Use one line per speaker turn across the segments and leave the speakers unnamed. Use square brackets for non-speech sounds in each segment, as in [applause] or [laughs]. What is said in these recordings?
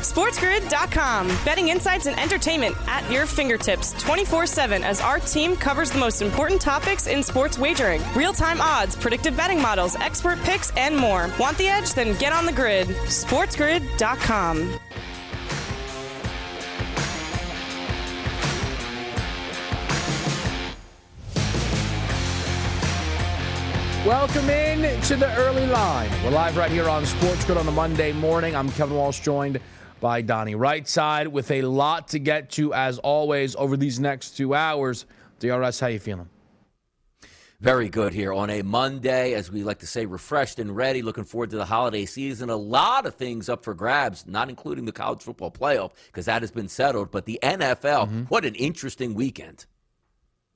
SportsGrid.com. Betting insights and entertainment at your fingertips 24 7 as our team covers the most important topics in sports wagering real time odds, predictive betting models, expert picks, and more. Want the edge? Then get on the grid. SportsGrid.com.
Welcome in to the early line. We're live right here on Sports Grid on a Monday morning. I'm Kevin Walsh, joined by Donnie Rightside, with a lot to get to as always over these next two hours. DRS, how you feeling?
Very good here on a Monday, as we like to say, refreshed and ready. Looking forward to the holiday season. A lot of things up for grabs, not including the college football playoff, because that has been settled. But the NFL, mm-hmm. what an interesting weekend.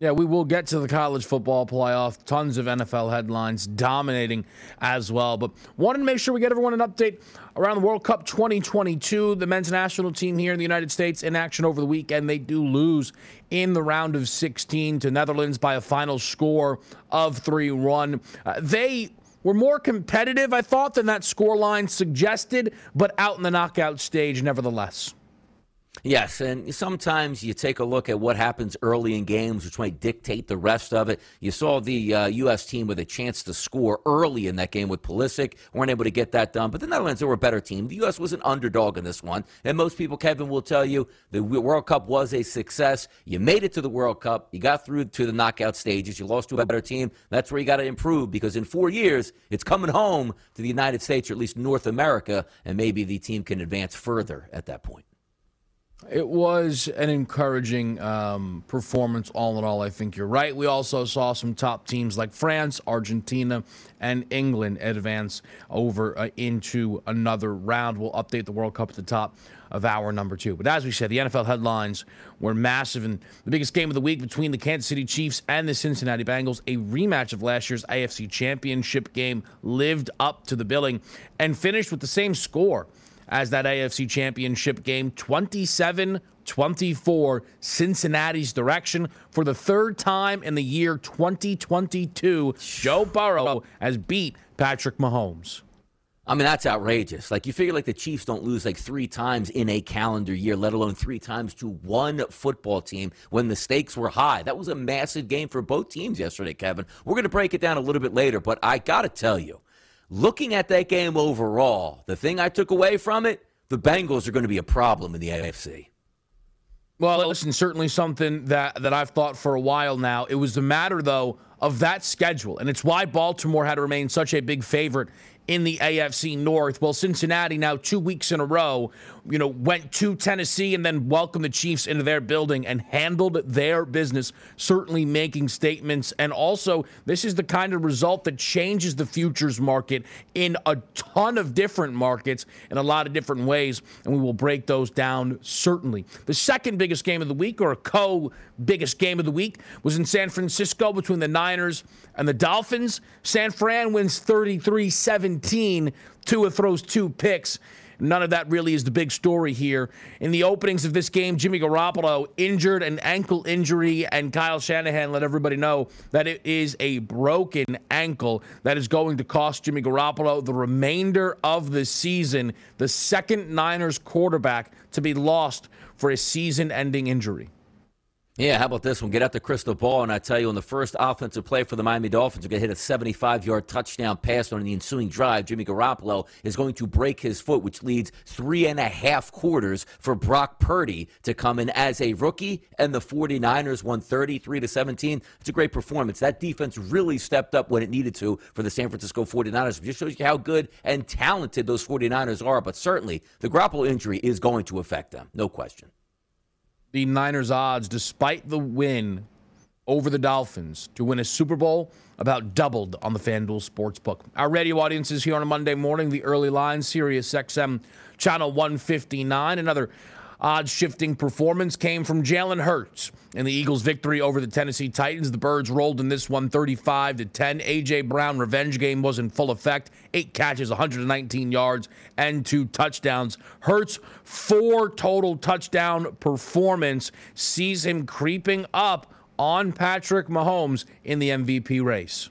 Yeah, we will get to the college football playoff. Tons of NFL headlines dominating as well. But wanted to make sure we get everyone an update around the World Cup 2022. The men's national team here in the United States in action over the weekend. They do lose in the round of 16 to Netherlands by a final score of 3 1. Uh, they were more competitive, I thought, than that score line suggested, but out in the knockout stage nevertheless.
Yes, and sometimes you take a look at what happens early in games, which might dictate the rest of it. You saw the uh, U.S. team with a chance to score early in that game with Pulisic, weren't able to get that done. But the Netherlands were a better team. The U.S. was an underdog in this one, and most people, Kevin, will tell you the World Cup was a success. You made it to the World Cup, you got through to the knockout stages, you lost to a better team. That's where you got to improve because in four years, it's coming home to the United States or at least North America, and maybe the team can advance further at that point.
It was an encouraging um, performance, all in all. I think you're right. We also saw some top teams like France, Argentina, and England advance over uh, into another round. We'll update the World Cup at the top of hour number two. But as we said, the NFL headlines were massive. And the biggest game of the week between the Kansas City Chiefs and the Cincinnati Bengals, a rematch of last year's AFC Championship game, lived up to the billing and finished with the same score as that AFC Championship game 27 24 Cincinnati's direction for the third time in the year 2022. Joe Burrow has beat Patrick Mahomes.
I mean, that's outrageous. Like, you figure like the Chiefs don't lose like three times in a calendar year, let alone three times to one football team when the stakes were high. That was a massive game for both teams yesterday, Kevin. We're going to break it down a little bit later, but I got to tell you, looking at that game overall, the thing I took away from it, the Bengals are going to be a problem in the AFC.
Well, listen, certainly something that, that I've thought for a while now. It was the matter, though, of that schedule. And it's why Baltimore had to remain such a big favorite in the AFC North. Well, Cincinnati now two weeks in a row, you know, went to Tennessee and then welcomed the Chiefs into their building and handled their business, certainly making statements. And also, this is the kind of result that changes the futures market in a ton of different markets in a lot of different ways. And we will break those down certainly. The second biggest game of the week, or a co biggest game of the week, was in San Francisco between the Niners and the Dolphins. San Fran wins 33 17. Tua throws two picks. None of that really is the big story here. In the openings of this game, Jimmy Garoppolo injured an ankle injury, and Kyle Shanahan let everybody know that it is a broken ankle that is going to cost Jimmy Garoppolo the remainder of the season, the second Niners quarterback to be lost for a season ending injury.
Yeah, how about this one? Get out the crystal ball, and I tell you, in the first offensive play for the Miami Dolphins, are going to hit a 75 yard touchdown pass on the ensuing drive. Jimmy Garoppolo is going to break his foot, which leads three and a half quarters for Brock Purdy to come in as a rookie, and the 49ers won 33 to 17. It's a great performance. That defense really stepped up when it needed to for the San Francisco 49ers. It just shows you how good and talented those 49ers are, but certainly the Garoppolo injury is going to affect them, no question
the Niners' odds, despite the win over the Dolphins to win a Super Bowl, about doubled on the FanDuel Sportsbook. Our radio audience is here on a Monday morning, the early line, Sirius XM channel 159. Another Odd shifting performance came from Jalen Hurts in the Eagles' victory over the Tennessee Titans. The Birds rolled in this one 35 to 10. AJ Brown revenge game was in full effect. Eight catches, 119 yards, and two touchdowns. Hurts' four total touchdown performance sees him creeping up on Patrick Mahomes in the MVP race.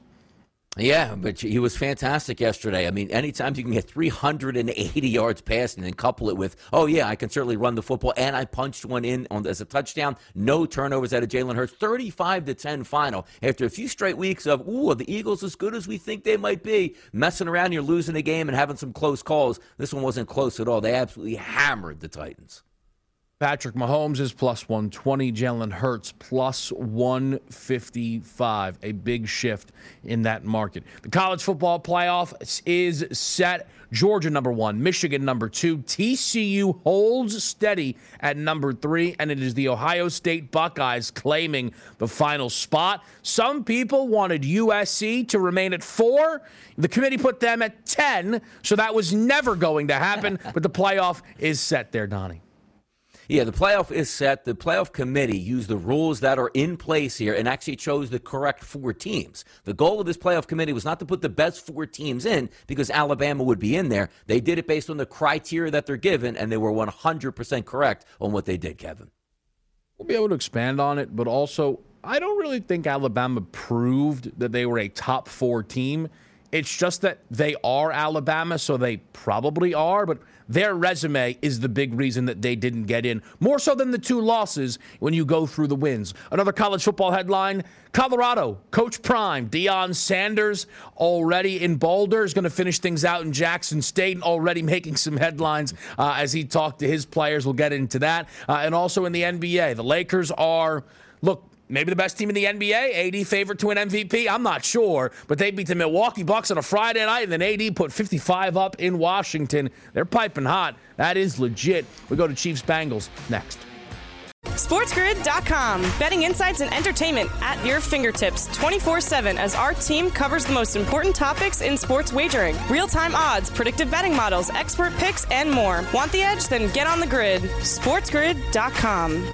Yeah, but he was fantastic yesterday. I mean, anytime you can get 380 yards passing and couple it with, oh, yeah, I can certainly run the football, and I punched one in on, as a touchdown. No turnovers out of Jalen Hurts. 35 to 10 final. After a few straight weeks of, ooh, are the Eagles as good as we think they might be? Messing around, you're losing the game and having some close calls. This one wasn't close at all. They absolutely hammered the Titans.
Patrick Mahomes is plus 120. Jalen Hurts plus 155. A big shift in that market. The college football playoff is set. Georgia number one, Michigan number two, TCU holds steady at number three, and it is the Ohio State Buckeyes claiming the final spot. Some people wanted USC to remain at four. The committee put them at 10, so that was never going to happen, [laughs] but the playoff is set there, Donnie.
Yeah, the playoff is set. The playoff committee used the rules that are in place here and actually chose the correct four teams. The goal of this playoff committee was not to put the best four teams in because Alabama would be in there. They did it based on the criteria that they're given, and they were 100% correct on what they did, Kevin.
We'll be able to expand on it, but also, I don't really think Alabama proved that they were a top four team. It's just that they are Alabama, so they probably are, but their resume is the big reason that they didn't get in, more so than the two losses when you go through the wins. Another college football headline Colorado, Coach Prime, Deion Sanders, already in Boulder, is going to finish things out in Jackson State, and already making some headlines uh, as he talked to his players. We'll get into that. Uh, and also in the NBA, the Lakers are, look, maybe the best team in the NBA. AD favorite to an MVP. I'm not sure, but they beat the Milwaukee Bucks on a Friday night, and then AD put 55 up in Washington. They're piping hot. That is legit. We go to Chiefs Bengals next.
SportsGrid.com. Betting insights and entertainment at your fingertips 24 7 as our team covers the most important topics in sports wagering real time odds, predictive betting models, expert picks, and more. Want the edge? Then get on the grid. SportsGrid.com.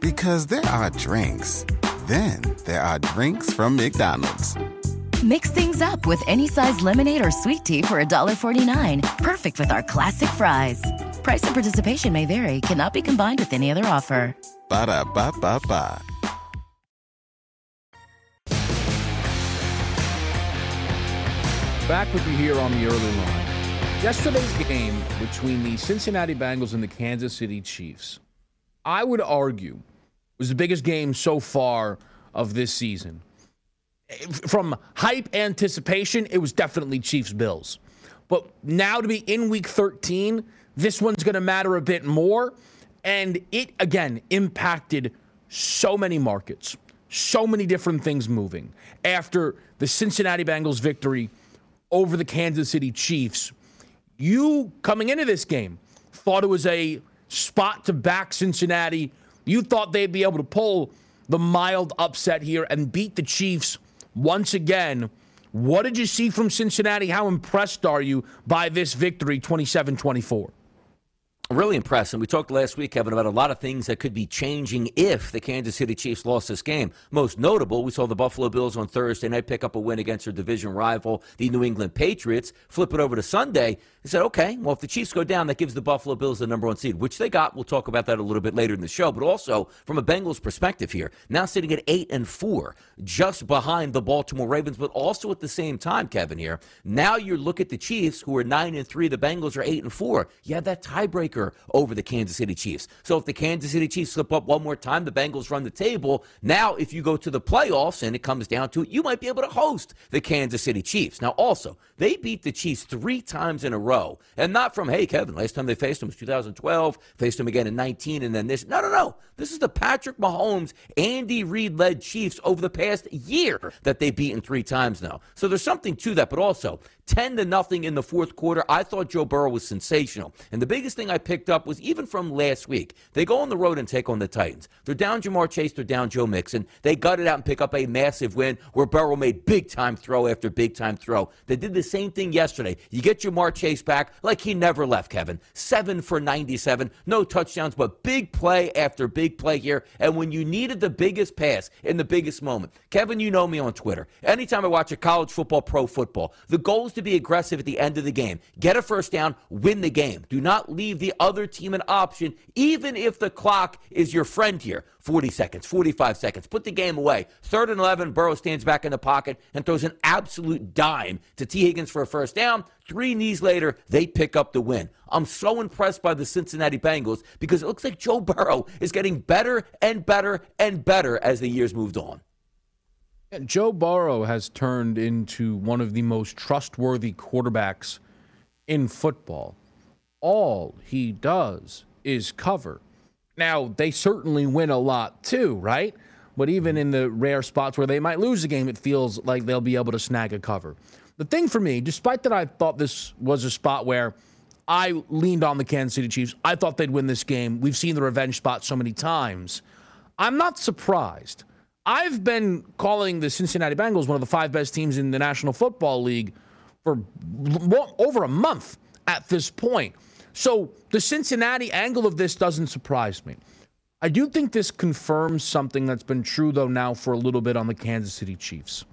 Because there are drinks, then there are drinks from McDonald's.
Mix things up with any size lemonade or sweet tea for $1.49. Perfect with our classic fries. Price and participation may vary, cannot be combined with any other offer.
Ba da ba ba ba.
Back with you here on the early line. Yesterday's game between the Cincinnati Bengals and the Kansas City Chiefs, I would argue, was the biggest game so far of this season. From hype anticipation, it was definitely Chiefs Bills. But now to be in week 13, this one's going to matter a bit more. And it, again, impacted so many markets, so many different things moving. After the Cincinnati Bengals victory over the Kansas City Chiefs, you coming into this game thought it was a spot to back Cincinnati. You thought they'd be able to pull the mild upset here and beat the Chiefs once again. What did you see from Cincinnati? How impressed are you by this victory, 27 24?
Really impressed. And we talked last week, Kevin, about a lot of things that could be changing if the Kansas City Chiefs lost this game. Most notable, we saw the Buffalo Bills on Thursday night pick up a win against their division rival, the New England Patriots. Flip it over to Sunday. They said, okay, well, if the Chiefs go down, that gives the Buffalo Bills the number one seed, which they got. We'll talk about that a little bit later in the show. But also, from a Bengals perspective here, now sitting at 8 and 4, just behind the Baltimore Ravens, but also at the same time, Kevin, here. Now you look at the Chiefs, who are 9 and 3, the Bengals are 8 and 4. You have that tiebreaker over the Kansas City Chiefs. So if the Kansas City Chiefs slip up one more time, the Bengals run the table. Now, if you go to the playoffs and it comes down to it, you might be able to host the Kansas City Chiefs. Now, also, they beat the Chiefs three times in a row. And not from, hey, Kevin, last time they faced them was 2012, faced them again in 19, and then this. No, no, no. This is the Patrick Mahomes, Andy Reid led Chiefs over the past year that they've beaten three times now. So there's something to that. But also, 10 to nothing in the fourth quarter. I thought Joe Burrow was sensational. And the biggest thing I picked up was even from last week, they go on the road and take on the Titans. They're down Ja'Marr Chase, they're down Joe Mixon. They gut it out and pick up a massive win where Burrow made big time throw after big time throw. They did the same thing yesterday. You get Ja'Marr Chase back like he never left, Kevin. Seven for 97, no touchdowns, but big play after big play here. And when you needed the biggest pass in the biggest moment, Kevin, you know me on Twitter. Anytime I watch a college football, pro football, the goal is to be aggressive at the end of the game. Get a first down, win the game. Do not leave the other team an option, even if the clock is your friend here. 40 seconds, 45 seconds. Put the game away. Third and 11, Burrow stands back in the pocket and throws an absolute dime to Tee Higgins for a first down. Three knees later, they pick up the win. I'm so impressed by the Cincinnati Bengals because it looks like Joe Burrow is getting better and better and better as the years moved on.
Joe Burrow has turned into one of the most trustworthy quarterbacks in football. All he does is cover. Now, they certainly win a lot too, right? But even in the rare spots where they might lose a game, it feels like they'll be able to snag a cover. The thing for me, despite that I thought this was a spot where I leaned on the Kansas City Chiefs, I thought they'd win this game. We've seen the revenge spot so many times. I'm not surprised I've been calling the Cincinnati Bengals one of the five best teams in the National Football League for over a month at this point. So the Cincinnati angle of this doesn't surprise me. I do think this confirms something that's been true, though, now for a little bit on the Kansas City Chiefs.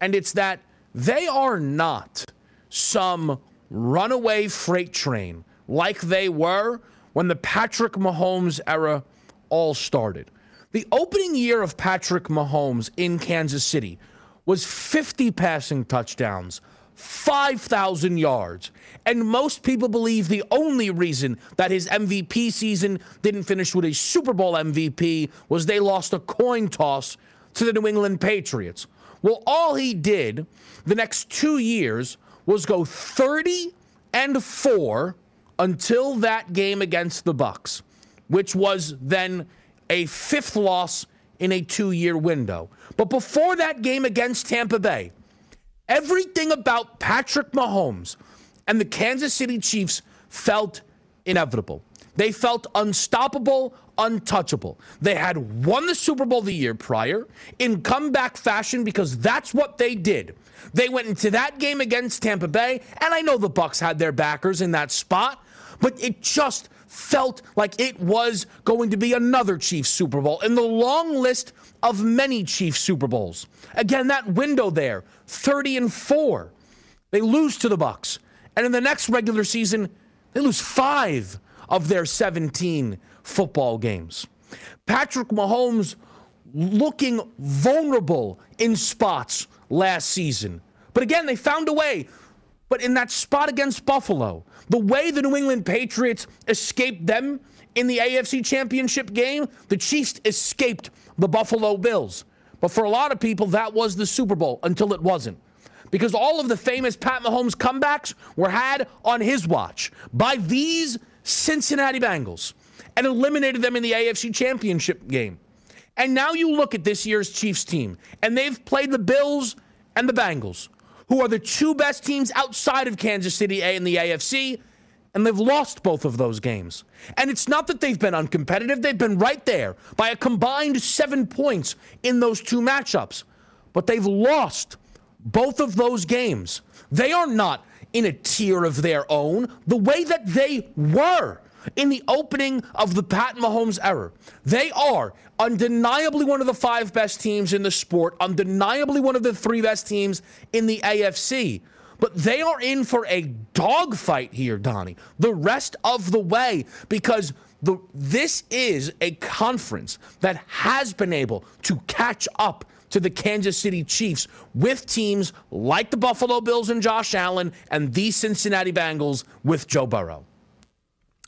And it's that they are not some runaway freight train like they were when the Patrick Mahomes era all started. The opening year of Patrick Mahomes in Kansas City was 50 passing touchdowns, 5,000 yards. And most people believe the only reason that his MVP season didn't finish with a Super Bowl MVP was they lost a coin toss to the New England Patriots. Well, all he did the next two years was go 30 and 4 until that game against the Bucs, which was then a fifth loss in a two year window. But before that game against Tampa Bay, everything about Patrick Mahomes and the Kansas City Chiefs felt inevitable. They felt unstoppable, untouchable. They had won the Super Bowl the year prior in comeback fashion because that's what they did. They went into that game against Tampa Bay, and I know the Bucs had their backers in that spot, but it just felt like it was going to be another Chiefs Super Bowl in the long list of many Chiefs Super Bowls. Again, that window there, 30 and 4. They lose to the Bucs. And in the next regular season, they lose 5 of their 17 football games. Patrick Mahomes looking vulnerable in spots last season. But again, they found a way. But in that spot against Buffalo, the way the New England Patriots escaped them in the AFC Championship game, the Chiefs escaped the Buffalo Bills. But for a lot of people, that was the Super Bowl until it wasn't. Because all of the famous Pat Mahomes comebacks were had on his watch by these Cincinnati Bengals and eliminated them in the AFC Championship game. And now you look at this year's Chiefs team, and they've played the Bills and the Bengals, who are the two best teams outside of Kansas City A in the AFC, and they've lost both of those games. And it's not that they've been uncompetitive, they've been right there by a combined seven points in those two matchups. But they've lost both of those games. They are not in a tier of their own the way that they were in the opening of the Pat Mahomes era. They are undeniably one of the five best teams in the sport, undeniably one of the three best teams in the AFC. But they are in for a dogfight here, Donnie, the rest of the way, because the, this is a conference that has been able to catch up to the Kansas City Chiefs with teams like the Buffalo Bills and Josh Allen and the Cincinnati Bengals with Joe Burrow.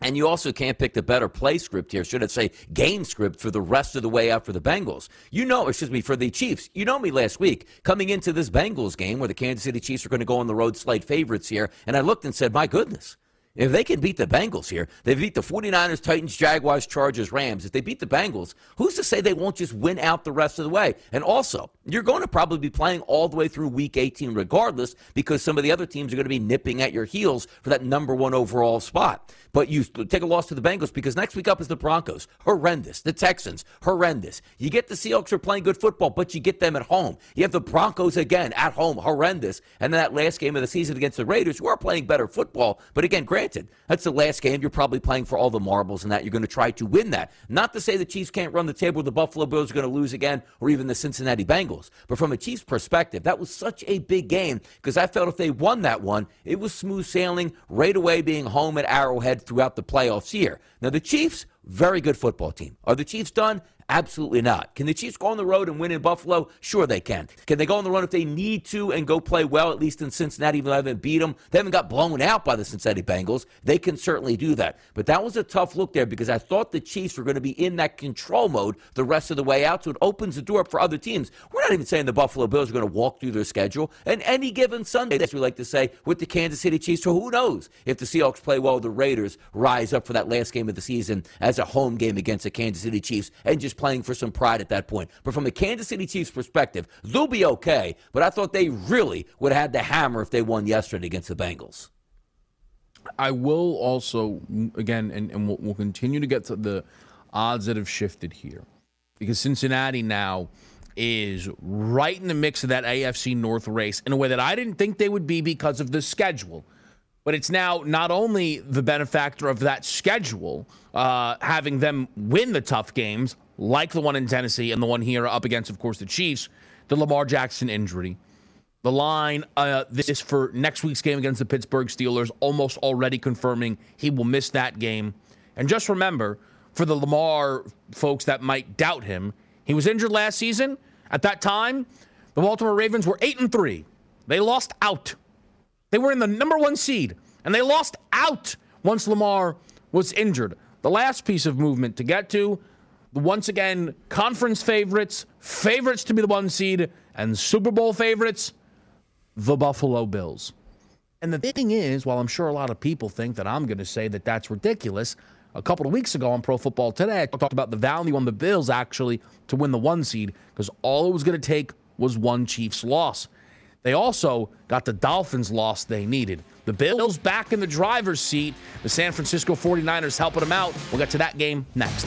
And you also can't pick the better play script here, should I say game script for the rest of the way out for the Bengals. You know, excuse me, for the Chiefs. You know me last week coming into this Bengals game where the Kansas City Chiefs are going to go on the road slight favorites here. And I looked and said, my goodness, if they can beat the Bengals here, they beat the 49ers, Titans, Jaguars, Chargers, Rams. If they beat the Bengals, who's to say they won't just win out the rest of the way? And also, you're going to probably be playing all the way through week 18 regardless because some of the other teams are going to be nipping at your heels for that number one overall spot. But you take a loss to the Bengals because next week up is the Broncos. Horrendous. The Texans. Horrendous. You get the Seahawks are playing good football, but you get them at home. You have the Broncos again at home. Horrendous. And then that last game of the season against the Raiders, who are playing better football. But again, granted, that's the last game. You're probably playing for all the marbles and that. You're going to try to win that. Not to say the Chiefs can't run the table. The Buffalo Bills are going to lose again, or even the Cincinnati Bengals. But from a Chiefs perspective, that was such a big game because I felt if they won that one, it was smooth sailing right away being home at Arrowhead throughout the playoffs here. Now, the Chiefs, very good football team. Are the Chiefs done? Absolutely not. Can the Chiefs go on the road and win in Buffalo? Sure, they can. Can they go on the run if they need to and go play well, at least in Cincinnati, even though they haven't beat them? They haven't got blown out by the Cincinnati Bengals. They can certainly do that. But that was a tough look there because I thought the Chiefs were going to be in that control mode the rest of the way out, so it opens the door up for other teams. We're not even saying the Buffalo Bills are going to walk through their schedule. And any given Sunday, as we like to say, with the Kansas City Chiefs. So who knows if the Seahawks play well, the Raiders rise up for that last game of the season as a home game against the Kansas City Chiefs and just playing for some pride at that point. But from the Kansas City Chiefs perspective, they'll be okay. But I thought they really would have had the hammer if they won yesterday against the Bengals.
I will also, again, and, and we'll, we'll continue to get to the odds that have shifted here because Cincinnati now is right in the mix of that AFC North race in a way that I didn't think they would be because of the schedule. But it's now not only the benefactor of that schedule, uh, having them win the tough games, like the one in Tennessee and the one here up against, of course, the Chiefs, the Lamar Jackson injury. The line, uh, this is for next week's game against the Pittsburgh Steelers, almost already confirming he will miss that game. And just remember, for the Lamar folks that might doubt him, he was injured last season. At that time, the Baltimore Ravens were 8 and 3. They lost out. They were in the number one seed, and they lost out once Lamar was injured. The last piece of movement to get to once again, conference favorites, favorites to be the one seed, and Super Bowl favorites, the Buffalo Bills. And the thing is, while I'm sure a lot of people think that I'm going to say that that's ridiculous, a couple of weeks ago on Pro Football Today, I talked about the value on the Bills actually to win the one seed because all it was going to take was one Chiefs loss. They also got the Dolphins loss they needed. The Bills back in the driver's seat. The San Francisco 49ers helping them out. We'll get to that game next.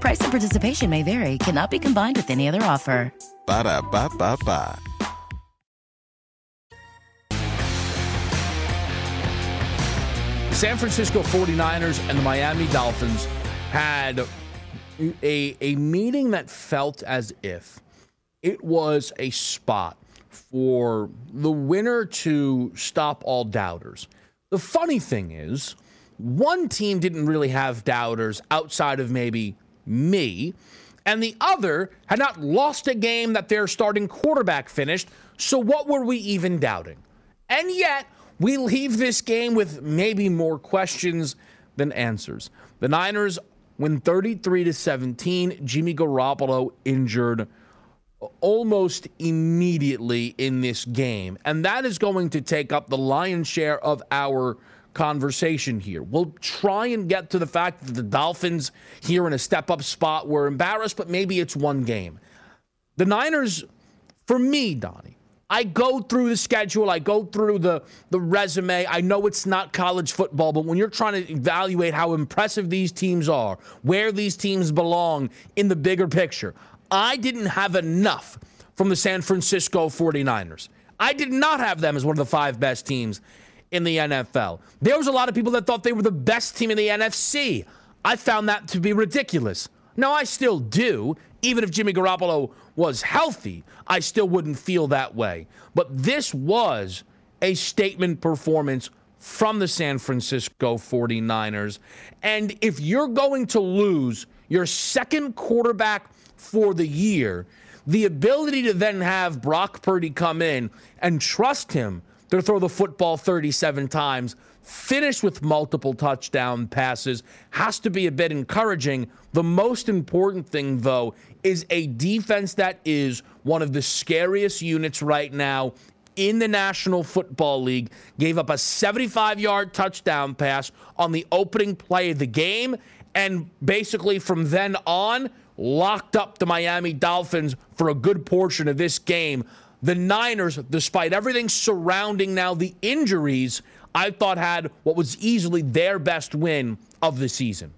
Price and participation may vary, cannot be combined with any other offer.
Ba da ba ba ba.
San Francisco 49ers and the Miami Dolphins had a, a meeting that felt as if it was a spot for the winner to stop all doubters. The funny thing is, one team didn't really have doubters outside of maybe me, and the other had not lost a game that their starting quarterback finished. So, what were we even doubting? And yet, we leave this game with maybe more questions than answers. The Niners win 33 to 17. Jimmy Garoppolo injured almost immediately in this game. And that is going to take up the lion's share of our conversation here. We'll try and get to the fact that the Dolphins here in a step up spot were embarrassed, but maybe it's one game. The Niners, for me, Donnie, I go through the schedule, I go through the, the resume. I know it's not college football, but when you're trying to evaluate how impressive these teams are, where these teams belong in the bigger picture, I didn't have enough from the San Francisco 49ers. I did not have them as one of the five best teams in the NFL. There was a lot of people that thought they were the best team in the NFC. I found that to be ridiculous. Now, I still do. Even if Jimmy Garoppolo was healthy, I still wouldn't feel that way. But this was a statement performance from the San Francisco 49ers. And if you're going to lose your second quarterback for the year, the ability to then have Brock Purdy come in and trust him to throw the football 37 times, finish with multiple touchdown passes, has to be a bit encouraging. The most important thing, though, is a defense that is one of the scariest units right now in the National Football League, gave up a 75 yard touchdown pass on the opening play of the game. And basically, from then on, locked up the Miami Dolphins for a good portion of this game. The Niners, despite everything surrounding now the injuries, I thought had what was easily their best win of the season.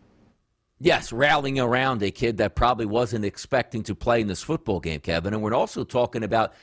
Yes, rallying around a kid that probably wasn't expecting to play in this football game, Kevin. And we're also talking about,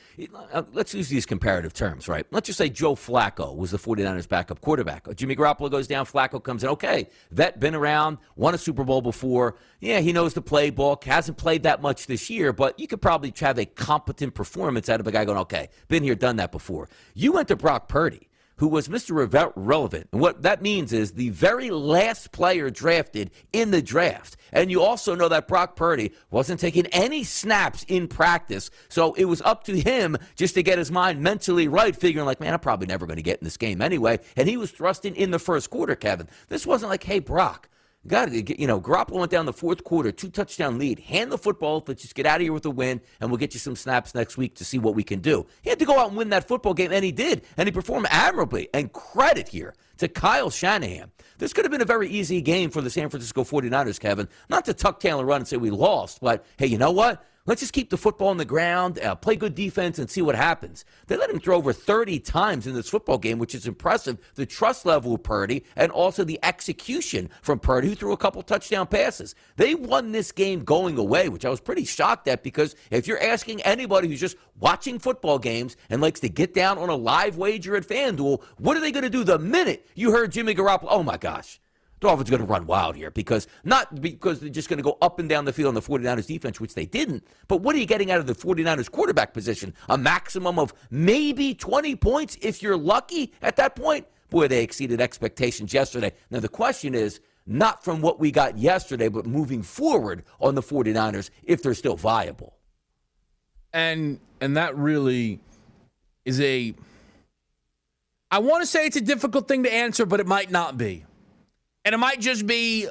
uh, let's use these comparative terms, right? Let's just say Joe Flacco was the 49ers backup quarterback. Jimmy Garoppolo goes down, Flacco comes in. Okay, vet, been around, won a Super Bowl before. Yeah, he knows the playbook, hasn't played that much this year, but you could probably have a competent performance out of a guy going, okay, been here, done that before. You went to Brock Purdy who was Mr. Relevant. And what that means is the very last player drafted in the draft. And you also know that Brock Purdy wasn't taking any snaps in practice. So it was up to him just to get his mind mentally right, figuring, like, man, I'm probably never going to get in this game anyway. And he was thrusting in the first quarter, Kevin. This wasn't like, hey, Brock, To, you know, Garoppolo went down the fourth quarter, two touchdown lead. Hand the football, let's just get out of here with a win, and we'll get you some snaps next week to see what we can do. He had to go out and win that football game, and he did, and he performed admirably. And credit here to Kyle Shanahan. This could have been a very easy game for the San Francisco 49ers, Kevin. Not to tuck tail and run and say we lost, but hey, you know what? Let's just keep the football on the ground, uh, play good defense, and see what happens. They let him throw over 30 times in this football game, which is impressive. The trust level of Purdy and also the execution from Purdy, who threw a couple touchdown passes. They won this game going away, which I was pretty shocked at because if you're asking anybody who's just watching football games and likes to get down on a live wager at FanDuel, what are they going to do the minute you heard Jimmy Garoppolo? Oh my gosh. Dolphins are going to run wild here because not because they're just going to go up and down the field on the 49ers defense, which they didn't. But what are you getting out of the 49ers quarterback position? A maximum of maybe 20 points if you're lucky at that point? Boy, they exceeded expectations yesterday. Now, the question is not from what we got yesterday, but moving forward on the 49ers if they're still viable.
And and that really is a I want to say it's a difficult thing to answer, but it might not be. And it might just be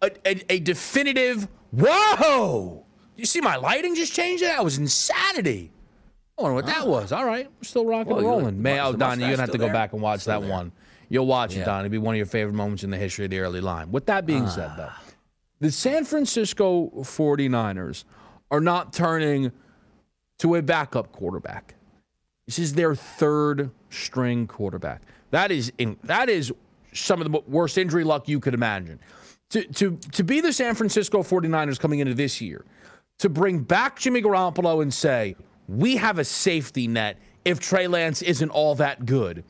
a, a, a definitive, whoa! You see my lighting just changed? That was insanity. I wonder what that was. All right, we're still rocking and rolling. Man, oh, Donnie, you're gonna have to go
there?
back and watch
Still
that
there.
one. You'll watch it,
Yeah.
Donnie. It'll be one of your favorite moments in the history of the early line. With that being ah. said, though, the San Francisco 49ers are not turning to a backup quarterback. This is their third string quarterback. That is in, that is some of the worst injury luck you could imagine. To, to, to be the San Francisco 49ers coming into this year, to bring back Jimmy Garoppolo and say, we have a safety net if Trey Lance isn't all that good.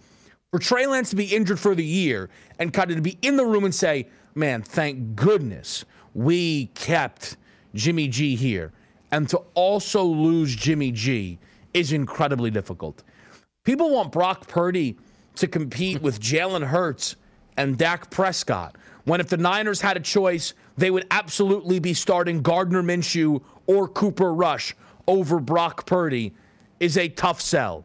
For Trey Lance to be injured for the year and kind of to be in the room and say, man, thank goodness we kept Jimmy G here. And to also lose Jimmy G is incredibly difficult. People want Brock Purdy to compete with Jalen Hurts and Dak Prescott. When if the Niners had a choice, they would absolutely be starting Gardner Minshew or Cooper Rush over Brock Purdy is a tough sell.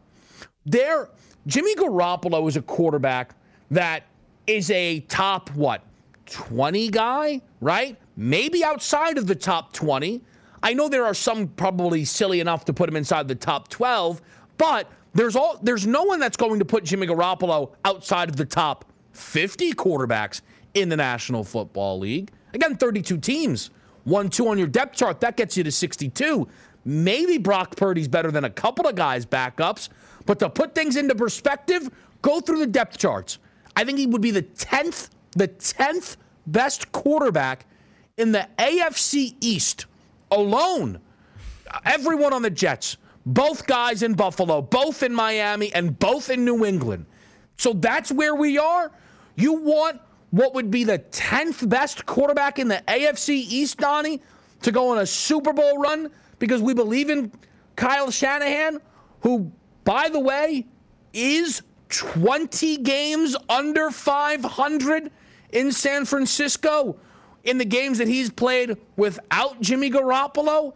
There, Jimmy Garoppolo is a quarterback that is a top what 20 guy, right? Maybe outside of the top 20. I know there are some probably silly enough to put him inside the top 12, but there's all there's no one that's going to put Jimmy Garoppolo outside of the top 50 quarterbacks in the National Football League. Again, 32 teams. One, two on your depth chart, that gets you to 62. Maybe Brock Purdy's better than a couple of guys' backups, but to put things into perspective, go through the depth charts. I think he would be the 10th, the 10th best quarterback in the AFC East alone. Everyone on the Jets, both guys in Buffalo, both in Miami, and both in New England. So that's where we are. You want what would be the 10th best quarterback in the AFC East, Donnie, to go on a Super Bowl run because we believe in Kyle Shanahan, who, by the way, is 20 games under 500 in San Francisco in the games that he's played without Jimmy Garoppolo.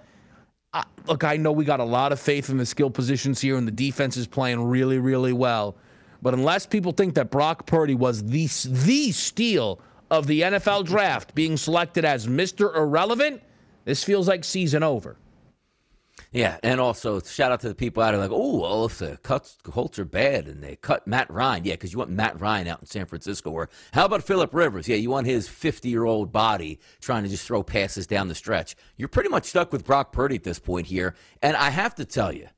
Look, I know we got a lot of faith in the skill positions here, and the defense is playing really, really well. But unless people think that Brock Purdy was the the steal of the NFL draft, being selected as Mr. Irrelevant, this feels like season over.
Yeah, and also shout out to the people out there like, oh, well, if the cuts Colts are bad and they cut Matt Ryan, yeah, because you want Matt Ryan out in San Francisco. Or how about Philip Rivers? Yeah, you want his 50 year old body trying to just throw passes down the stretch. You're pretty much stuck with Brock Purdy at this point here, and I have to tell you.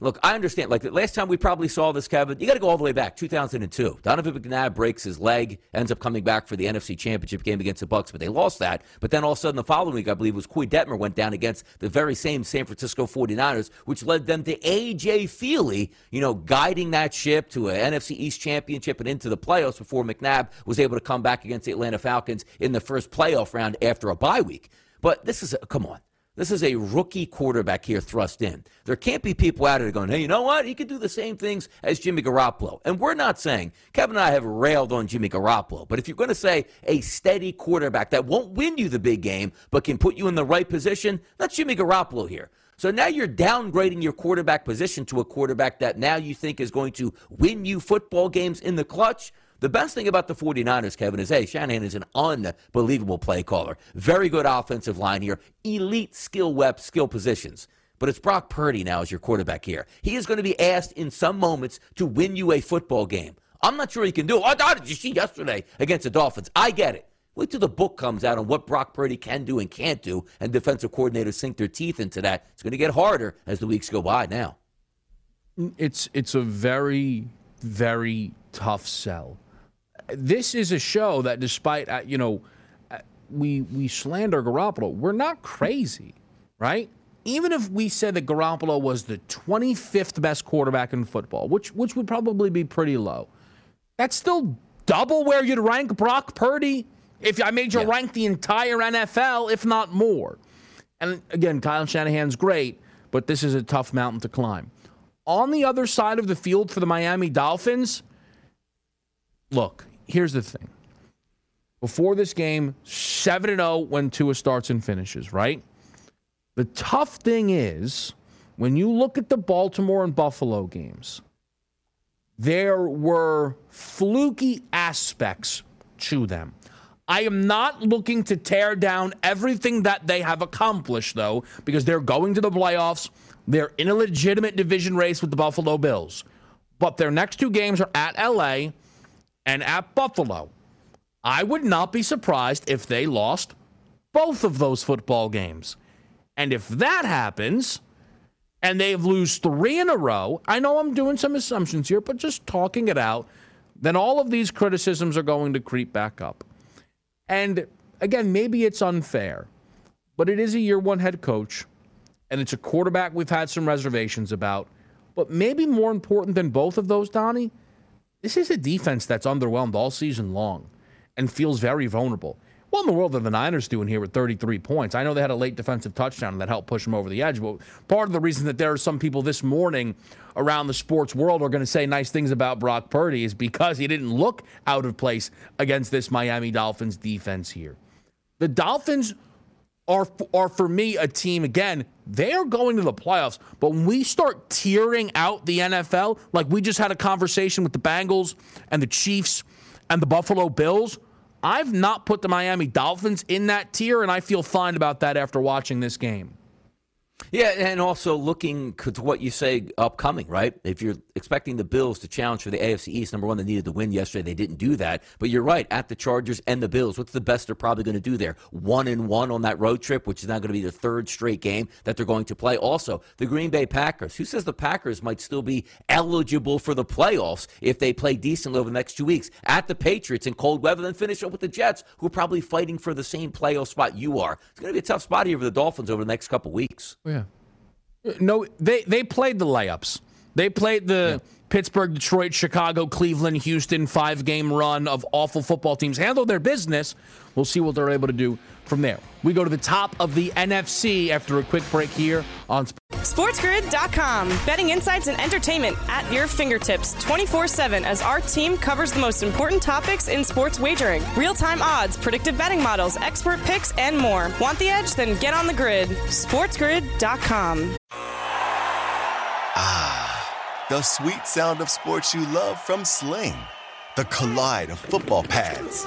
Look, I understand. Like the last time we probably saw this, Kevin, you got to go all the way back, 2002. Donovan McNabb breaks his leg, ends up coming back for the NFC Championship game against the Bucs, but they lost that. But then all of a sudden, the following week, I believe, was Koy Detmer went down against the very same San Francisco 49ers, which led them to A.J. Feeley, you know, guiding that ship to an NFC East Championship and into the playoffs before McNabb was able to come back against the Atlanta Falcons in the first playoff round after a bye week. But this is, a, come on. This is a rookie quarterback here thrust in. There can't be people out there going, hey, you know what? He could do the same things as Jimmy Garoppolo. And we're not saying, Kevin and I have railed on Jimmy Garoppolo, but if you're going to say a steady quarterback that won't win you the big game, but can put you in the right position, that's Jimmy Garoppolo here. So now you're downgrading your quarterback position to a quarterback that now you think is going to win you football games in the clutch. The best thing about the 49ers, Kevin, is hey, Shanahan is an unbelievable play caller. Very good offensive line here, elite skill web, skill positions. But it's Brock Purdy now as your quarterback here. He is going to be asked in some moments to win you a football game. I'm not sure he can do it. I did you see yesterday against the Dolphins? I get it. Wait till the book comes out on what Brock Purdy can do and can't do, and defensive coordinators sink their teeth into that. It's going to get harder as the weeks go by now.
It's it's a very very tough sell. This is a show that, despite uh, you know, uh, we we slander Garoppolo, we're not crazy, right? Even if we said that Garoppolo was the 25th best quarterback in football, which which would probably be pretty low, that's still double where you'd rank Brock Purdy if I made you
Yeah.
rank the entire NFL, if not more. And again, Kyle Shanahan's great, but this is a tough mountain to climb. On the other side of the field for the Miami Dolphins, look, here's the thing. Before this game, 7 0 when Tua starts and finishes, right? The tough thing is when you look at the Baltimore and Buffalo games, there were fluky aspects to them. I am not looking to tear down everything that they have accomplished, though, because they're going to the playoffs. They're in a legitimate division race with the Buffalo Bills. But their next two games are at LA and at Buffalo. I would not be surprised if they lost both of those football games. And if that happens, and they lose three in a row, I know I'm doing some assumptions here, but just talking it out, then all of these criticisms are going to creep back up. And again, maybe it's unfair, but it is a year one head coach, and it's a quarterback we've had some reservations about. But maybe more important than both of those, Donnie, this is a defense that's underwhelmed all season long and feels very vulnerable. What in the world are the Niners doing here with 33 points? I know they had a late defensive touchdown that helped push them over the edge, but part of the reason that there are some people this morning around the sports world are going to say nice things about Brock Purdy is because he didn't look out of place against this Miami Dolphins defense here. The Dolphins are are for me a team again. They are going to the playoffs, but when we start tearing out the NFL, like we just had a conversation with the Bengals and the Chiefs and the Buffalo Bills, I've not put the Miami Dolphins in that tier, and I feel fine about that after watching this game.
Yeah, and also looking to what you say upcoming, right? If you're expecting the Bills to challenge for the AFC East, number one, they needed to win yesterday. They didn't do that. But you're right, at the Chargers and the Bills, what's the best they're probably going to do there? One and one on that road trip, which is now going to be the third straight game that they're going to play. Also, the Green Bay Packers. Who says the Packers might still be eligible for the playoffs if they play decently over the next two weeks? At the Patriots in cold weather, then finish up with the Jets, who are probably fighting for the same playoff spot you are. It's going to be a tough spot here for the Dolphins over the next couple weeks.
Oh, yeah. No, they they played the layups. They played the yeah. Pittsburgh, Detroit, Chicago, Cleveland, Houston five game run of awful football teams. Handle their business. We'll see what they're able to do from there. We go to the top of the NFC after a quick break here on
SportsGrid.com. Betting insights and entertainment at your fingertips 24 7 as our team covers the most important topics in sports wagering real time odds, predictive betting models, expert picks, and more. Want the edge? Then get on the grid. SportsGrid.com.
Ah, the sweet sound of sports you love from Sling. The collide of football pads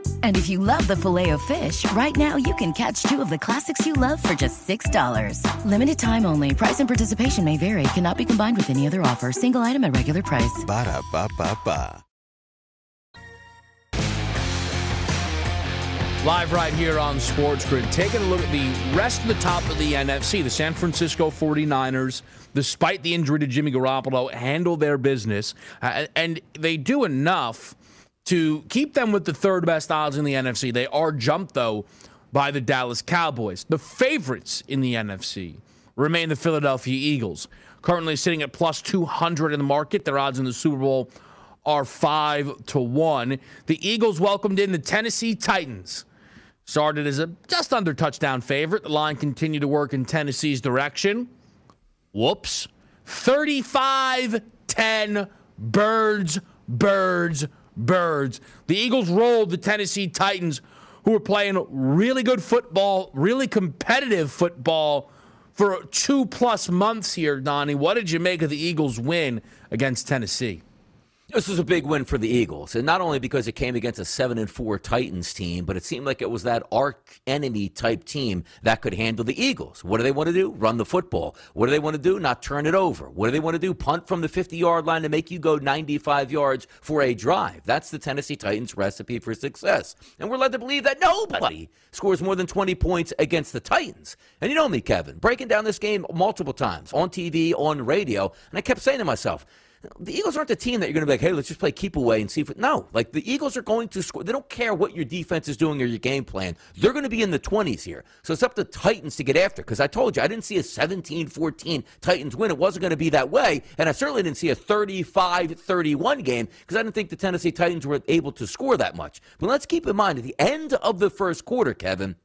And if you love the Filet-O-Fish, right now you can catch two of the classics you love for just $6. Limited time only. Price and participation may vary. Cannot be combined with any other offer. Single item at regular price.
Ba da ba ba ba.
Live right here on Sports Grid. Taking a look at the rest of the top of the NFC. The San Francisco 49ers, despite the injury to Jimmy Garoppolo, handle their business. Uh, and they do enough to keep them with the third best odds in the NFC. They are jumped, though, by the Dallas Cowboys. The favorites in the NFC remain the Philadelphia Eagles, currently sitting at plus 200 in the market. Their odds in the Super Bowl are 5 to 1. The Eagles welcomed in the Tennessee Titans. Started as a just under touchdown favorite. The line continued to work in Tennessee's direction. Whoops. 35 10 birds, birds, birds. The Eagles rolled the Tennessee Titans, who were playing really good football, really competitive football for two plus months here, Donnie. What did you make of the Eagles' win against Tennessee?
This was a big win for the Eagles, and not only because it came against a seven and four Titans team, but it seemed like it was that arch enemy type team that could handle the Eagles. What do they want to do? Run the football. What do they want to do? Not turn it over. What do they want to do? Punt from the 50 yard line to make you go 95 yards for a drive. That's the Tennessee Titans recipe for success. And we're led to believe that nobody scores more than 20 points against the Titans. And you know me, Kevin, breaking down this game multiple times on TV, on radio, and I kept saying to myself, the Eagles aren't the team that you're going to be like, hey, let's just play keep away and see if. No, like the Eagles are going to score. They don't care what your defense is doing or your game plan. They're going to be in the 20s here. So it's up to Titans to get after because I told you, I didn't see a 17 14 Titans win. It wasn't going to be that way. And I certainly didn't see a 35 31 game because I didn't think the Tennessee Titans were able to score that much. But let's keep in mind at the end of the first quarter, Kevin,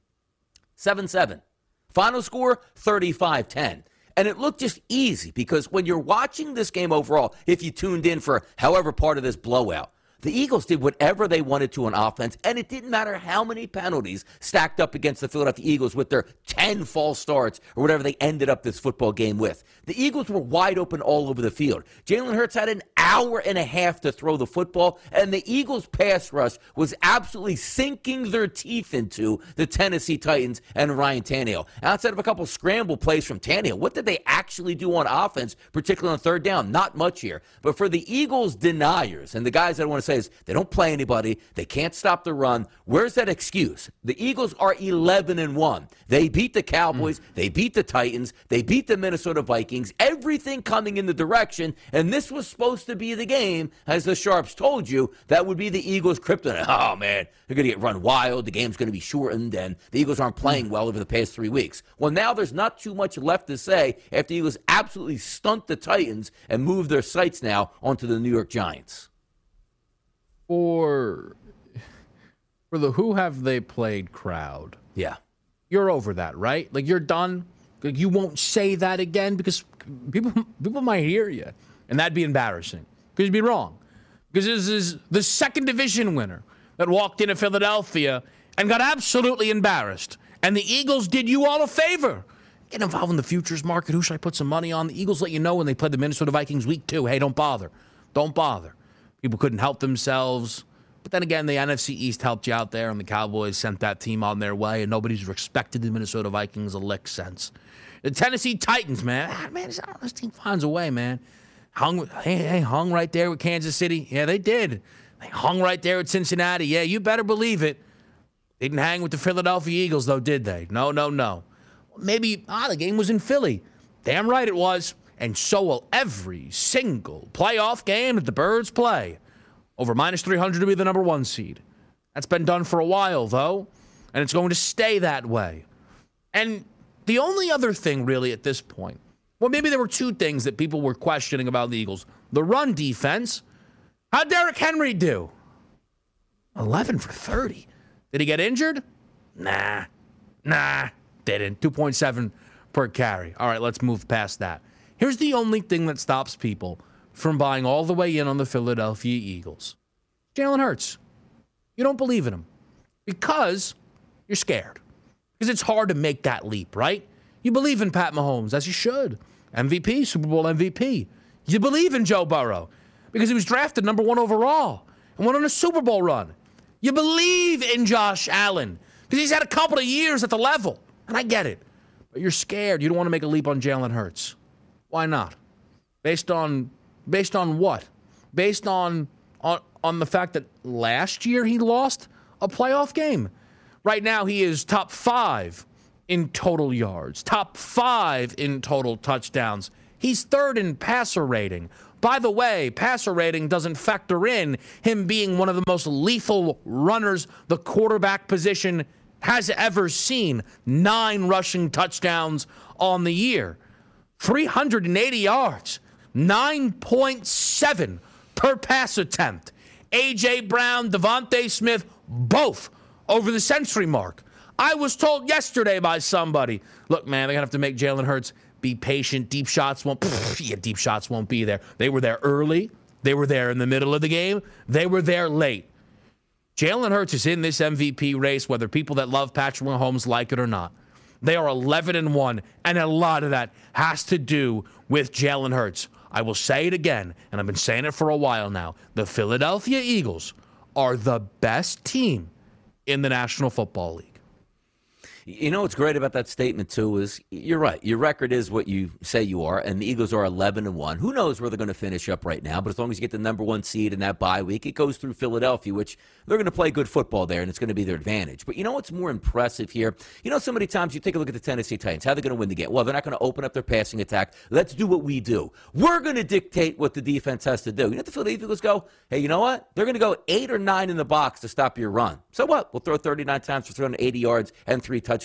7 7. Final score 35 10. And it looked just easy because when you're watching this game overall, if you tuned in for however part of this blowout, the Eagles did whatever they wanted to on offense, and it didn't matter how many penalties stacked up against the Philadelphia Eagles with their 10 false starts or whatever they ended up this football game with. The Eagles were wide open all over the field. Jalen Hurts had an hour and a half to throw the football, and the Eagles' pass rush was absolutely sinking their teeth into the Tennessee Titans and Ryan Tannehill. Outside of a couple scramble plays from Tannehill, what did they actually do on offense, particularly on third down? Not much here. But for the Eagles deniers and the guys that want to say is they don't play anybody, they can't stop the run, where's that excuse? The Eagles are 11 and 1. They beat the Cowboys, mm. they beat the Titans, they beat the Minnesota Vikings, everything coming in the direction, and this was supposed to be the game, as the Sharps told you, that would be the Eagles' kryptonite. [laughs] Oh, man, they're going to get run wild. The game's going to be shortened, and the Eagles aren't playing well over the past three weeks. Well, now there's not too much left to say after the Eagles absolutely stunt the Titans and move their sights now onto the New York Giants.
For for the who have they played crowd.
Yeah.
You're over that, right? Like you're done. Like you won't say that again because people people might hear you, and that'd be embarrassing. Because you'd be wrong. Because this is the second division winner that walked into Philadelphia and got absolutely embarrassed. And the Eagles did you all a favor. Get involved in the futures market. Who should I put some money on? The Eagles let you know when they played the Minnesota Vikings week two. Hey, don't bother. Don't bother. People couldn't help themselves. But then again, the NFC East helped you out there, and the Cowboys sent that team on their way, and nobody's respected the Minnesota Vikings a lick since. The Tennessee Titans, man, ah, man, this team finds a way, man hung, hey, hey, hung right there with Kansas City. Yeah, they did. They hung right there with Cincinnati. Yeah, you better believe it. They didn't hang with the Philadelphia Eagles, though, did they? No, no, no. Maybe, ah, the game was in Philly. Damn right it was. And so will every single playoff game that the Birds play. Over minus 300 to be the number one seed. That's been done for a while, though, and it's going to stay that way. And the only other thing, really, at this point, well, maybe there were two things that people were questioning about the Eagles. The run defense. How'd Derrick Henry do? 11 for 30. Did he get injured? Nah. Nah. Didn't. 2.7 per carry. All right, let's move past that. Here's the only thing that stops people from buying all the way in on the Philadelphia Eagles Jalen Hurts. You don't believe in him because you're scared. Because it's hard to make that leap, right? You believe in Pat Mahomes, as you should. MVP, Super Bowl MVP. You believe in Joe Burrow because he was drafted number one overall and went on a Super Bowl run. You believe in Josh Allen because he's had a couple of years at the level. And I get it. But you're scared. You don't want to make a leap on Jalen Hurts. Why not? Based on based on what? Based on on on the fact that last year he lost a playoff game. Right now he is top 5 in total yards, top five in total touchdowns. He's third in passer rating. By the way, passer rating doesn't factor in him being one of the most lethal runners the quarterback position has ever seen. Nine rushing touchdowns on the year, 380 yards, 9.7 per pass attempt. A.J. Brown, DeVonta Smith, both over the century mark. I was told yesterday by somebody, look, man, they're gonna have to make Jalen Hurts be patient. Deep shots won't. Pff, [laughs] yeah, deep shots won't be there. They were there early. They were there in the middle of the game. They were there late. Jalen Hurts is in this MVP race, whether people that love Patrick Mahomes like it or not. They are 11 and 1, and a lot of that has to do with Jalen Hurts. I will say it again, and I've been saying it for a while now. The Philadelphia Eagles are the best team in the National Football League.
You know what's great about that statement too is you're right. Your record is what you say you are, and the Eagles are 11 and one. Who knows where they're going to finish up right now? But as long as you get the number one seed in that bye week, it goes through Philadelphia, which they're going to play good football there, and it's going to be their advantage. But you know what's more impressive here? You know, so many times you take a look at the Tennessee Titans. How are they going to win the game? Well, they're not going to open up their passing attack. Let's do what we do. We're going to dictate what the defense has to do. You know, the Philadelphia Eagles go, hey, you know what? They're going to go eight or nine in the box to stop your run. So what? We'll throw 39 times for 380 yards and three touchdowns.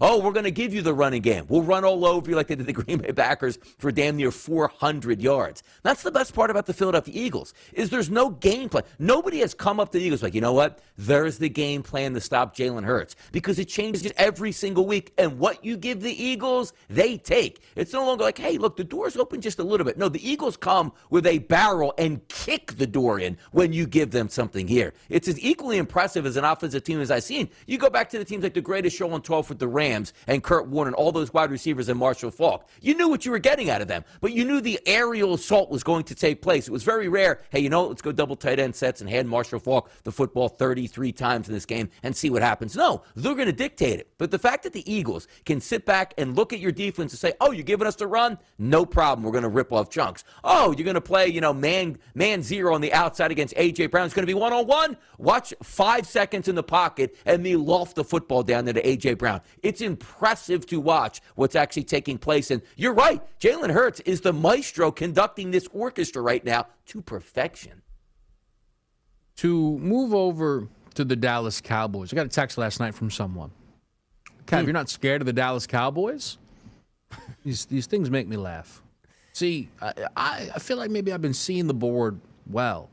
Oh, we're going to give you the running game. We'll run all over you like they did the [laughs] Green Bay Packers for damn near 400 yards. That's the best part about the Philadelphia Eagles is there's no game plan. Nobody has come up to the Eagles like, you know what? There's the game plan to stop Jalen Hurts because it changes every single week. And what you give the Eagles, they take. It's no longer like, hey, look, the door's open just a little bit. No, the Eagles come with a barrel and kick the door in when you give them something here. It's as equally impressive as an offensive team as I've seen. You go back to the teams like the greatest show on 12 with the Rams and Kurt Warner and all those wide receivers and Marshall Faulk. You knew what you were getting out of them, but you knew the aerial assault was going to take place. It was very rare. Hey, you know, let's go double tight end sets and hand Marshall Faulk the football 33 times in this game and see what happens. No, they're going to dictate it. But the fact that the Eagles can sit back and look at your defense and say, "Oh, you're giving us the run? No problem. We're going to rip off chunks." Oh, you're going to play, you know, man man zero on the outside against AJ Brown. It's going to be one on one. Watch five seconds in the pocket and me loft the football down there to AJ Brown. It's impressive to watch what's actually taking place. And you're right, Jalen Hurts is the maestro conducting this orchestra right now to perfection.
To move over to the Dallas Cowboys, I got a text last night from someone. Kev, you're not scared of the Dallas Cowboys? [laughs] these these things make me laugh. See, I, I feel like maybe I've been seeing the board well.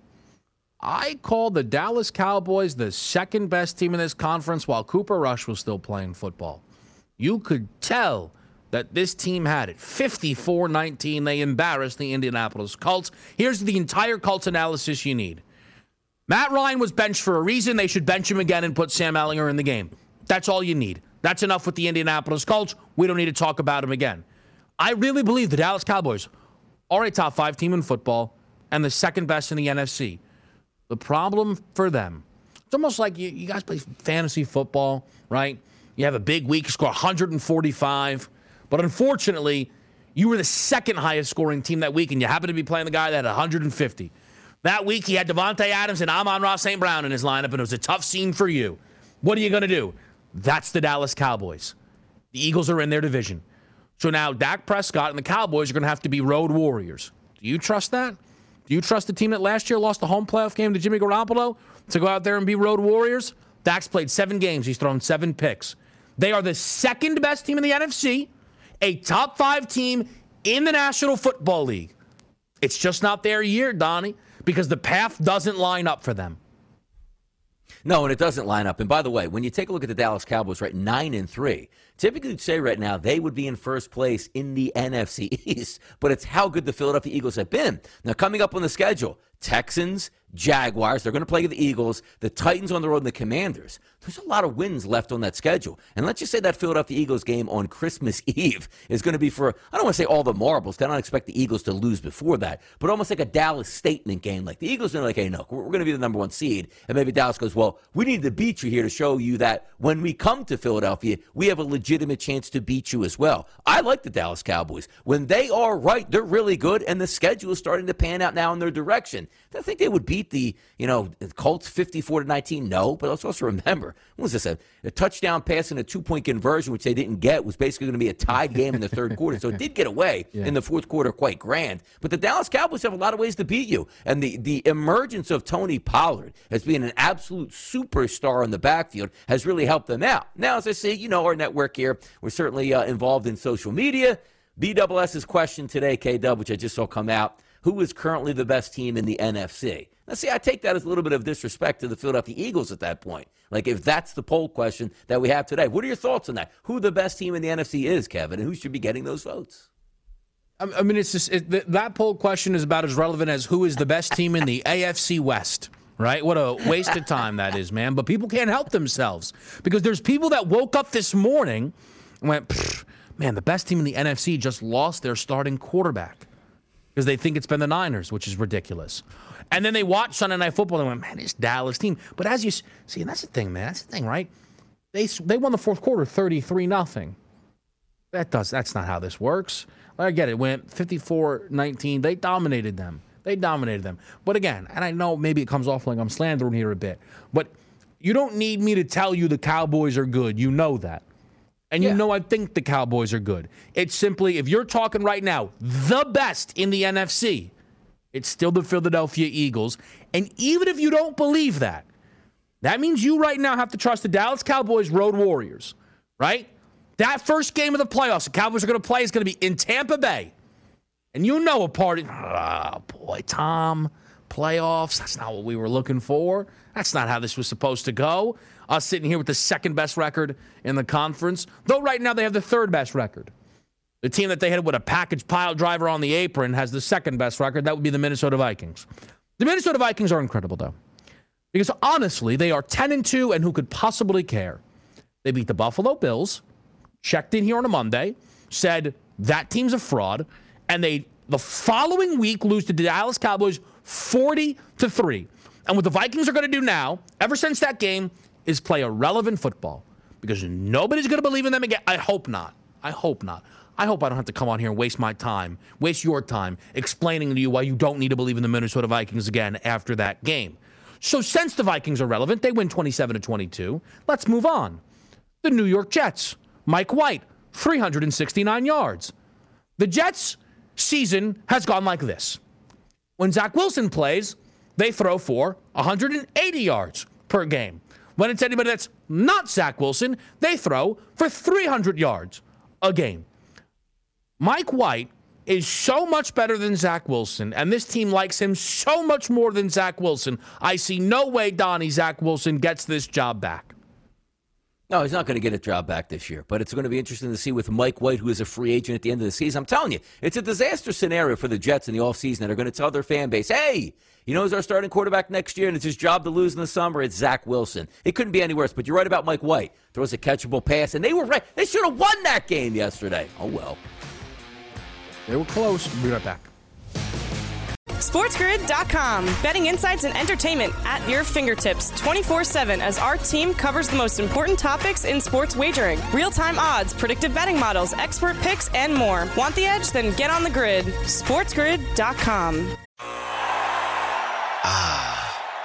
I called the Dallas Cowboys the second best team in this conference while Cooper Rush was still playing football. You could tell that this team had it. 54 19, they embarrassed the Indianapolis Colts. Here's the entire Colts analysis you need Matt Ryan was benched for a reason. They should bench him again and put Sam Ehlinger in the game. That's all you need. That's enough with the Indianapolis Colts. We don't need to talk about him again. I really believe the Dallas Cowboys are a top five team in football and the second best in the NFC. The problem for them, it's almost like you, you guys play fantasy football, right? You have a big week, score 145, but unfortunately, you were the second highest scoring team that week, and you happen to be playing the guy that had 150. That week, he had Davante Adams and Amon-Ra St. Brown in his lineup, and it was a tough scene for you. What are you going to do? That's the Dallas Cowboys. The Eagles are in their division. So now Dak Prescott and the Cowboys are going to have to be road warriors. Do you trust that? Do you trust the team that last year lost the home playoff game to Jimmy Garoppolo to go out there and be road warriors? Dak's played seven games. He's thrown seven picks. They are the second best team in the NFC, a top five team in the National Football League. It's just not their year, Donnie, because the path doesn't line up for them.
No, and it doesn't line up. And by the way, when you take a look at the Dallas Cowboys, right, nine and three, typically you'd say right now they would be in first place in the [laughs] NFC East. But it's how good the Philadelphia Eagles have been. Now, coming up on the schedule, Texans, Jaguars. They're going to play the Eagles, the Titans on the road, and the Commanders. There's a lot of wins left on that schedule. And let's just say that Philadelphia Eagles game on Christmas [laughs] Eve is going to be for, I don't want to say all the marbles. I don't expect the Eagles to lose before that, but almost like a Dallas statement game. Like the Eagles are like, hey, no, we're, going to be the number one seed. And maybe Dallas goes, well, we need to beat you here to show you that when we come to Philadelphia, we have a legitimate chance to beat you as well. I like the Dallas Cowboys. When they are right, they're really good, and the schedule is starting to pan out now in their direction. I think they would beat the, you know, Colts 54 to 19. No, but let's also remember, what was this? A, a touchdown pass and a two point conversion, which they didn't get, was basically going to be a tied game in the third [laughs] quarter. So it did get away yeah. in the fourth quarter quite grand. But the Dallas Cowboys have a lot of ways to beat you. And the, the emergence of Tony Pollard as being an absolute superstar in the backfield has really helped them out. Now, as I see, you know, our network here, we're certainly uh, involved in social media. BWS's question today, KW, which I just saw come out who is currently the best team in the NFC. Now, see, I take that as a little bit of disrespect to the Philadelphia Eagles at that point. Like, if that's the poll question that we have today, what are your thoughts on that? Who the best team in the NFC is, Kevin, and who should be getting those votes?
I mean, it's just it, that poll question is about as relevant as who is the best team in the AFC West right? What a waste of time that is, man. But people can't help themselves because there's people that woke up this morning and went, man, the best team in the NFC just lost their starting quarterback because they think it's been the Niners, which is ridiculous. And then they watch Sunday Night Football and went, man, this Dallas team. But as you see, and that's the thing, man. That's the thing, right? They they won the fourth quarter 33 nothing. That does that's not how this works. I get it. Went 54-19. They dominated them. They dominated them. But again, and I know maybe it comes off like I'm slandering here a bit, but you don't need me to tell you the Cowboys are good. You know that. And you
Yeah.
know I think the Cowboys are good. It's simply if you're talking right now, the best in the NFC, it's still the Philadelphia Eagles. And even if you don't believe that, that means you right now have to trust the Dallas Cowboys Road Warriors, right? That first game of the playoffs, the Cowboys are going to play is going to be in Tampa Bay. And you know a party. Oh, boy, Tom, playoffs. That's not what we were looking for. That's not how this was supposed to go. Us sitting here with the second best record in the conference, though right now they have the third best record. The team that they had with a package pile driver on the apron has the second best record. That would be the Minnesota Vikings. The Minnesota Vikings are incredible, though, because honestly, they are 10 and 2, and who could possibly care? They beat the Buffalo Bills, checked in here on a Monday, said that team's a fraud, and they the following week lose to the Dallas Cowboys 40 to 3. And what the Vikings are going to do now, ever since that game, is play irrelevant football because nobody's going to believe in them again. I hope not. I hope not. I hope I don't have to come on here and waste my time, waste your time explaining to you why you don't need to believe in the Minnesota Vikings again after that game. So since the Vikings are relevant, they win 27 to 22. Let's move on. The New York Jets, Mike White, 369 yards. The Jets' season has gone like this. When Zach Wilson plays, they throw for 180 yards per game. When it's anybody that's not Zach Wilson, they throw for 300 yards a game. Mike White is so much better than Zach Wilson, and this team likes him so much more than Zach Wilson. I see no way Donnie Zach Wilson gets this job back.
No, he's not going to get a job back this year, but it's going to be interesting to see with Mike White, who is a free agent at the end of the season. I'm telling you, it's a disaster scenario for the Jets in the offseason that are going to tell their fan base, hey, you know who's our starting quarterback next year and it's his job to lose in the summer? It's Zach Wilson. It couldn't be any worse, but you're right about Mike White. Throws a catchable pass, and they were right. They should have won that game yesterday. Oh, well.
They were close. We'll be right back.
SportsGrid.com. Betting insights and entertainment at your fingertips 24 7 as our team covers the most important topics in sports wagering real time odds, predictive betting models, expert picks, and more. Want the edge? Then get on the grid. SportsGrid.com.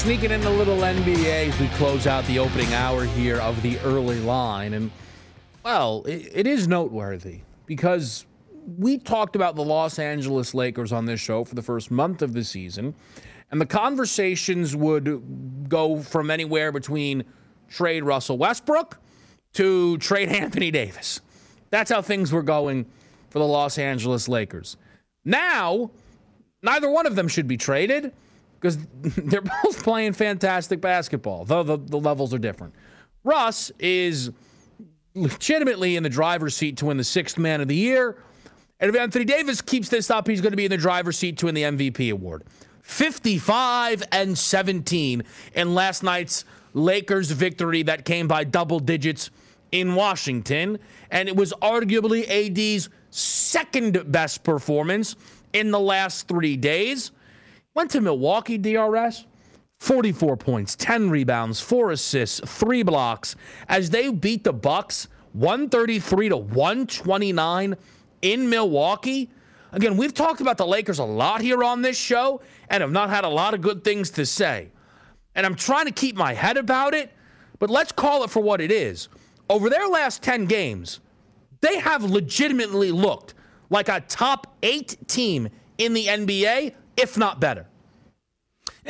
Sneaking in a little NBA as we close out the opening hour here of the early line. And, well, it, it is noteworthy because we talked about the Los Angeles Lakers on this show for the first month of the season. And the conversations would go from anywhere between trade Russell Westbrook to trade Anthony Davis. That's how things were going for the Los Angeles Lakers. Now, neither one of them should be traded because [laughs] they're both playing fantastic basketball, though the, the levels are different. Russ is legitimately in the driver's seat to win the sixth man of the year. And if Anthony Davis keeps this up, he's going to be in the driver's seat to win the MVP award. 55 and 17 in last night's Lakers victory that came by double digits in Washington. And it was arguably AD's second best performance in the last three days. Went to Milwaukee, DRS. 44 points, 10 rebounds, 4 assists, 3 blocks as they beat the Bucks 133 to 129 in Milwaukee. Again, we've talked about the Lakers a lot here on this show and have not had a lot of good things to say. And I'm trying to keep my head about it, but let's call it for what it is. Over their last 10 games, they have legitimately looked like a top 8 team in the NBA, if not better.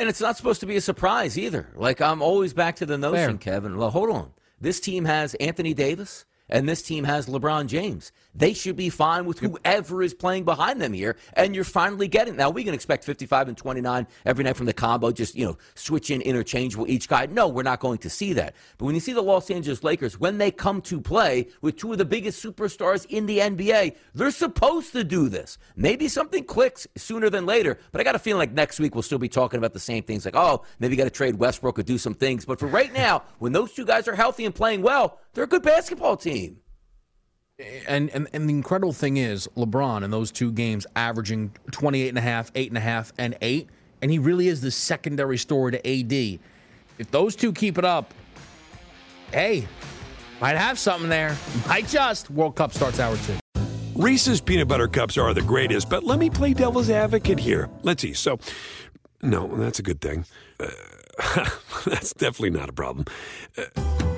And it's not supposed to be a surprise either. Like I'm always back to the notion,
Fair.
Kevin. Well, hold on. This team has Anthony Davis and this team has LeBron James. They should be fine with whoever is playing behind them here, and you're finally getting. Now we can expect 55 and 29 every night from the combo, just you know, switch in interchangeable each guy. No, we're not going to see that. But when you see the Los Angeles Lakers, when they come to play with two of the biggest superstars in the NBA, they're supposed to do this. Maybe something clicks sooner than later, but I got a feeling like next week we'll still be talking about the same things, like oh, maybe got to trade Westbrook or do some things. But for right [laughs] now, when those two guys are healthy and playing well, they're a good basketball team.
And, and and the incredible thing is LeBron in those two games averaging 28 and a half, 8 and a half and 8 and he really is the secondary story to AD. If those two keep it up, hey, might have something there. Might just. World Cup starts hour 2.
Reese's peanut butter cups are the greatest, but let me play devil's advocate here. Let's see. So, no, that's a good thing. Uh, [laughs] that's definitely not a problem. Uh,